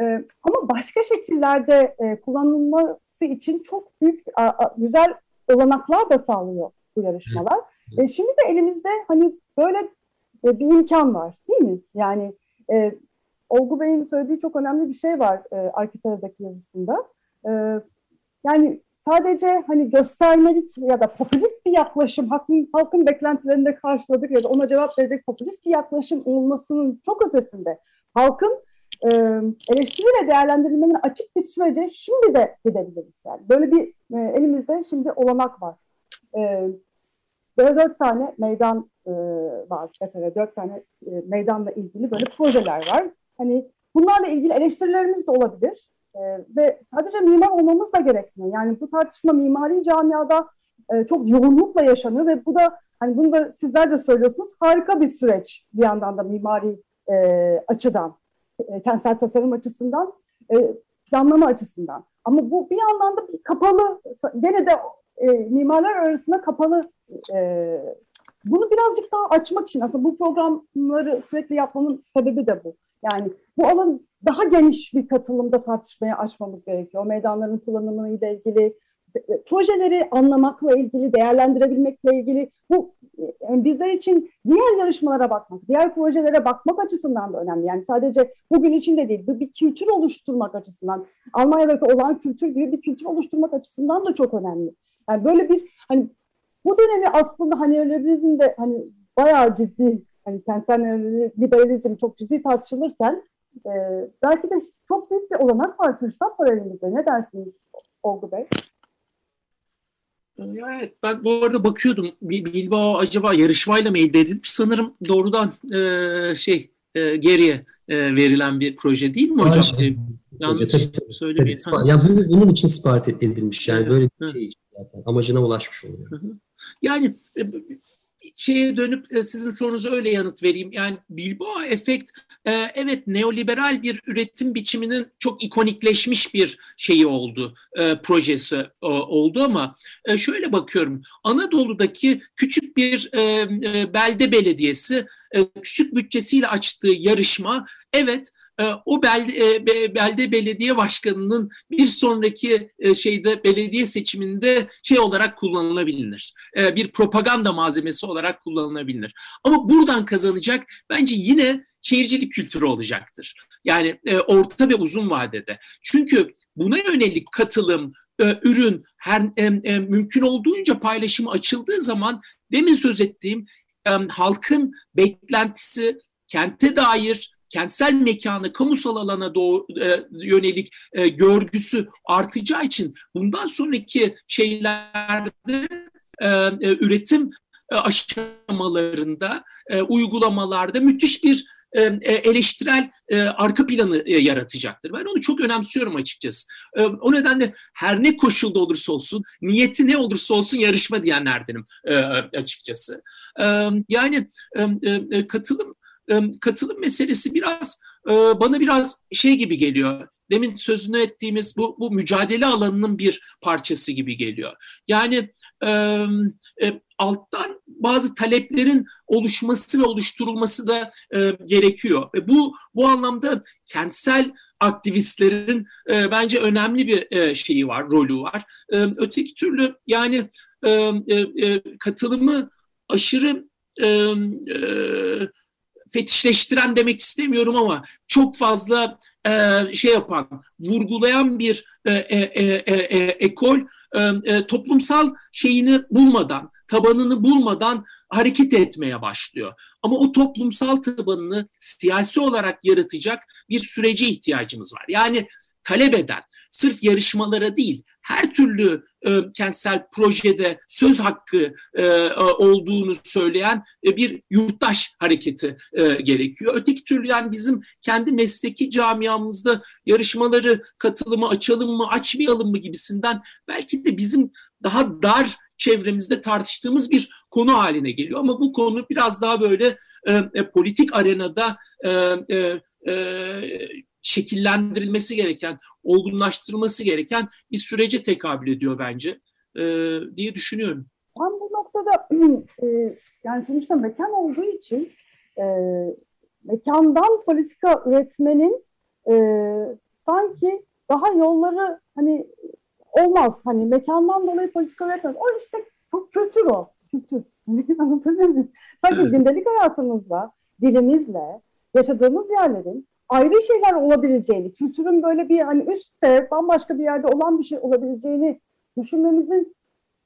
E, ama başka şekillerde e, kullanılması için çok büyük, a, a, güzel olanaklar da sağlıyor bu yarışmalar. E, şimdi de elimizde hani böyle e, bir imkan var değil mi? Yani e, Olgu Bey'in söylediği çok önemli bir şey var e, Arkitara'daki yazısında. E, yani sadece hani göstermelik ya da popülist bir yaklaşım, halkın, halkın beklentilerini de karşıladık ya da ona cevap verecek popülist bir yaklaşım olmasının çok ötesinde halkın e, eleştiri ve değerlendirilmenin açık bir sürece şimdi de gidebiliriz. Yani böyle bir e, elimizde şimdi olanak var. E, Böyle dört tane meydan e, var. Mesela dört tane e, meydanla ilgili böyle projeler var. Hani bunlarla ilgili eleştirilerimiz de olabilir. E, ve sadece mimar olmamız da gerekmiyor. Yani bu tartışma mimari camiada e, çok yoğunlukla yaşanıyor ve bu da hani bunu da sizler de söylüyorsunuz harika bir süreç bir yandan da mimari e, açıdan, e, kentsel tasarım açısından, e, planlama açısından. Ama bu bir yandan da bir kapalı, gene de e, mimarlar arasında kapalı e, bunu birazcık daha açmak için aslında bu programları sürekli yapmamın sebebi de bu. Yani bu alan daha geniş bir katılımda tartışmaya açmamız gerekiyor. Meydanların kullanımı ile ilgili, projeleri anlamakla ilgili, değerlendirebilmekle ilgili bu yani bizler için diğer yarışmalara bakmak, diğer projelere bakmak açısından da önemli. Yani sadece bugün için de değil, bir kültür oluşturmak açısından, Almanya'daki olan kültür gibi bir kültür oluşturmak açısından da çok önemli. Yani böyle bir hani bu dönemi aslında hani liberalizm de hani bayağı ciddi hani kentsel liberalizm çok ciddi tartışılırken e, belki de çok büyük bir olanak var, fırsat var elimizde. Ne dersiniz Olgu Bey? Evet, ben bu arada bakıyordum Bilbao acaba yarışmayla mı elde edilmiş? Sanırım doğrudan e, şey e, geriye e, verilen bir proje değil mi hocam? Şey, e, yanlış tabii, tabii, söylemeyeyim. Tabii, ya bu, bunun için sipariş edilmiş yani böyle bir şey için zaten amacına ulaşmış oluyor. Yani e, şeye dönüp e, sizin sorunuza öyle yanıt vereyim. Yani Bilbao efekt e, evet neoliberal bir üretim biçiminin çok ikonikleşmiş bir şeyi oldu, projesi oldu ama şöyle bakıyorum. Anadolu'daki küçük bir belde belediyesi küçük bütçesiyle açtığı yarışma evet o belde, e, belde belediye başkanının bir sonraki e, şeyde belediye seçiminde şey olarak kullanılabilir. Ee, bir propaganda malzemesi olarak kullanılabilir. Ama buradan kazanacak bence yine şehircilik kültürü olacaktır. Yani e, orta ve uzun vadede. Çünkü buna yönelik katılım, e, ürün her e, e, mümkün olduğunca paylaşımı açıldığı zaman demin söz ettiğim e, halkın beklentisi kente dair kentsel mekanı, kamusal alana doğru, e, yönelik e, görgüsü artacağı için bundan sonraki şeylerde e, e, üretim e, aşamalarında, e, uygulamalarda müthiş bir e, e, eleştirel e, arka planı yaratacaktır. Ben onu çok önemsiyorum açıkçası. O nedenle her ne koşulda olursa olsun, niyeti ne olursa olsun yarışma diyenlerdenim açıkçası. Yani katılım katılım meselesi biraz e, bana biraz şey gibi geliyor. Demin sözünü ettiğimiz bu, bu mücadele alanının bir parçası gibi geliyor. Yani e, e, alttan bazı taleplerin oluşması ve oluşturulması da e, gerekiyor. Ve bu bu anlamda kentsel aktivistlerin e, bence önemli bir e, şeyi var, rolü var. E, öteki türlü yani e, e, katılımı aşırı e, e, fetişleştiren demek istemiyorum ama çok fazla e, şey yapan, vurgulayan bir e, e, e, e, ekol e, e, toplumsal şeyini bulmadan, tabanını bulmadan hareket etmeye başlıyor. Ama o toplumsal tabanını siyasi olarak yaratacak bir sürece ihtiyacımız var. Yani talep eden, sırf yarışmalara değil, her türlü e, kentsel projede söz hakkı e, olduğunu söyleyen e, bir yurttaş hareketi e, gerekiyor. Öteki türlü yani bizim kendi mesleki camiamızda yarışmaları katılımı açalım mı açmayalım mı gibisinden belki de bizim daha dar çevremizde tartıştığımız bir konu haline geliyor. Ama bu konu biraz daha böyle e, e, politik arenada e, e, e, şekillendirilmesi gereken, olgunlaştırılması gereken bir sürece tekabül ediyor bence e, diye düşünüyorum. Ben bu noktada [clears throat] e, yani sonuçta mekan olduğu için e, mekandan politika üretmenin e, sanki daha yolları hani olmaz. Hani mekandan dolayı politika üretmez. O işte çok kültür o. Kültür. [laughs] Anlatabiliyor muyum? Sanki evet. gündelik hayatımızla, dilimizle, yaşadığımız yerlerin ayrı şeyler olabileceğini, kültürün böyle bir hani üstte bambaşka bir yerde olan bir şey olabileceğini düşünmemizin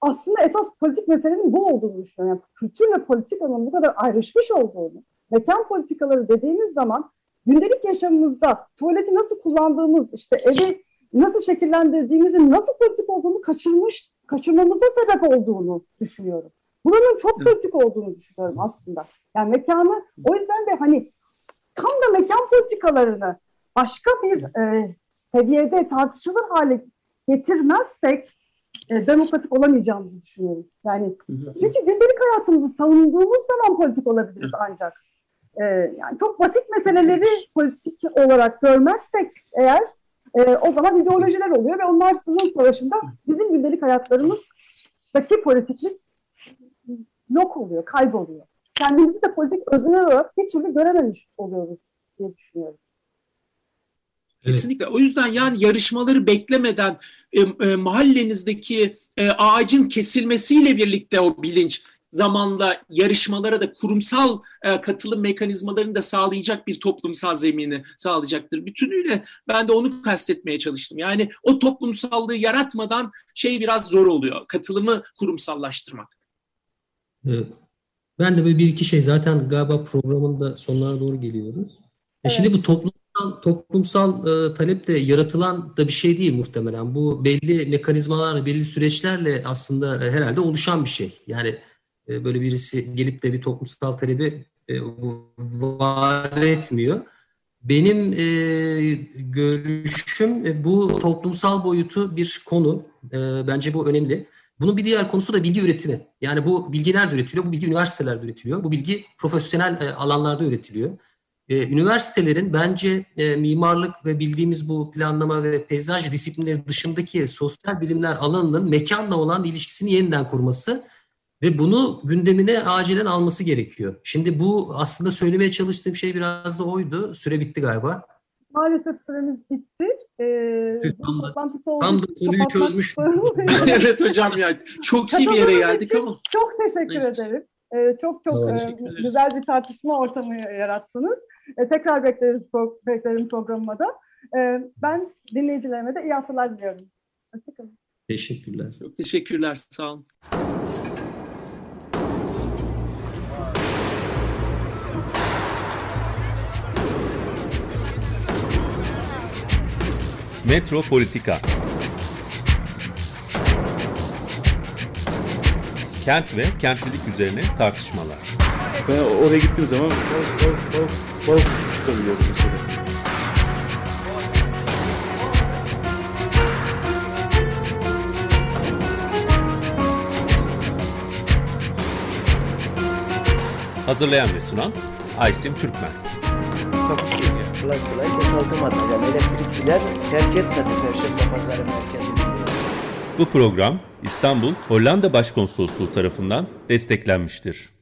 aslında esas politik meselenin bu olduğunu düşünüyorum. Yani kültürle politikanın bu kadar ayrışmış olduğunu, mekan politikaları dediğimiz zaman gündelik yaşamımızda tuvaleti nasıl kullandığımız, işte evi nasıl şekillendirdiğimizin nasıl politik olduğunu kaçırmış, kaçırmamıza sebep olduğunu düşünüyorum. Buranın çok politik olduğunu düşünüyorum aslında. Yani mekanı o yüzden de hani tam da mekan politikalarını başka bir e, seviyede tartışılır hale getirmezsek e, demokratik olamayacağımızı düşünüyorum. Yani çünkü gündelik hayatımızı savunduğumuz zaman politik olabiliriz ancak. E, yani çok basit meseleleri politik olarak görmezsek eğer e, o zaman ideolojiler oluyor ve onlar sınır savaşında bizim gündelik hayatlarımızdaki politiklik yok oluyor, kayboluyor kendimizi de politik özne olarak bir türlü görememiş oluyoruz diye düşünüyorum. Kesinlikle. O yüzden yani yarışmaları beklemeden e, e, mahallenizdeki e, ağacın kesilmesiyle birlikte o bilinç zamanla yarışmalara da kurumsal e, katılım mekanizmalarını da sağlayacak bir toplumsal zemini sağlayacaktır. Bütünüyle ben de onu kastetmeye çalıştım. Yani o toplumsallığı yaratmadan şey biraz zor oluyor. Katılımı kurumsallaştırmak. Evet. Ben de böyle bir iki şey zaten galiba programın da sonlara doğru geliyoruz. E, evet. Şimdi bu toplumsal toplumsal e, talep de yaratılan da bir şey değil muhtemelen. Bu belli mekanizmalarla, belli süreçlerle aslında e, herhalde oluşan bir şey. Yani e, böyle birisi gelip de bir toplumsal talebi e, var etmiyor. Benim e, görüşüm e, bu toplumsal boyutu bir konu. E, bence bu önemli. Bunun bir diğer konusu da bilgi üretimi. Yani bu bilgi nerede üretiliyor? Bu bilgi üniversitelerde üretiliyor. Bu bilgi profesyonel e, alanlarda üretiliyor. E, üniversitelerin bence e, mimarlık ve bildiğimiz bu planlama ve peyzaj disiplinleri dışındaki sosyal bilimler alanının mekanla olan ilişkisini yeniden kurması ve bunu gündemine acilen alması gerekiyor. Şimdi bu aslında söylemeye çalıştığım şey biraz da oydu. Süre bitti galiba. Maalesef süremiz bitti. Ee, tam, da, tam da konuyu çözmüş. [laughs] evet hocam ya çok iyi bir yere geldik ama. Çok teşekkür Neyse. ederim. Ee, çok çok e, güzel bir tartışma ortamı yarattınız. E, tekrar bekleriz pro- beklerim programıma da. E, ben dinleyicilerime de iyi haftalar diliyorum. Hoşçakalın. Teşekkürler. Çok teşekkürler. Sağ olun. Metropolitika Kent ve kentlilik üzerine tartışmalar. Ben oraya gittiğim zaman balık, balık, balık, balık tutabiliyordum mesela. Hazırlayan ve sunan Aysim Türkmen. Yani. Kolay kolay boşaltamadı. Yani elektrikçiler terk etmedi Perşembe Pazarı merkezini. Bu program İstanbul Hollanda Başkonsolosluğu tarafından desteklenmiştir.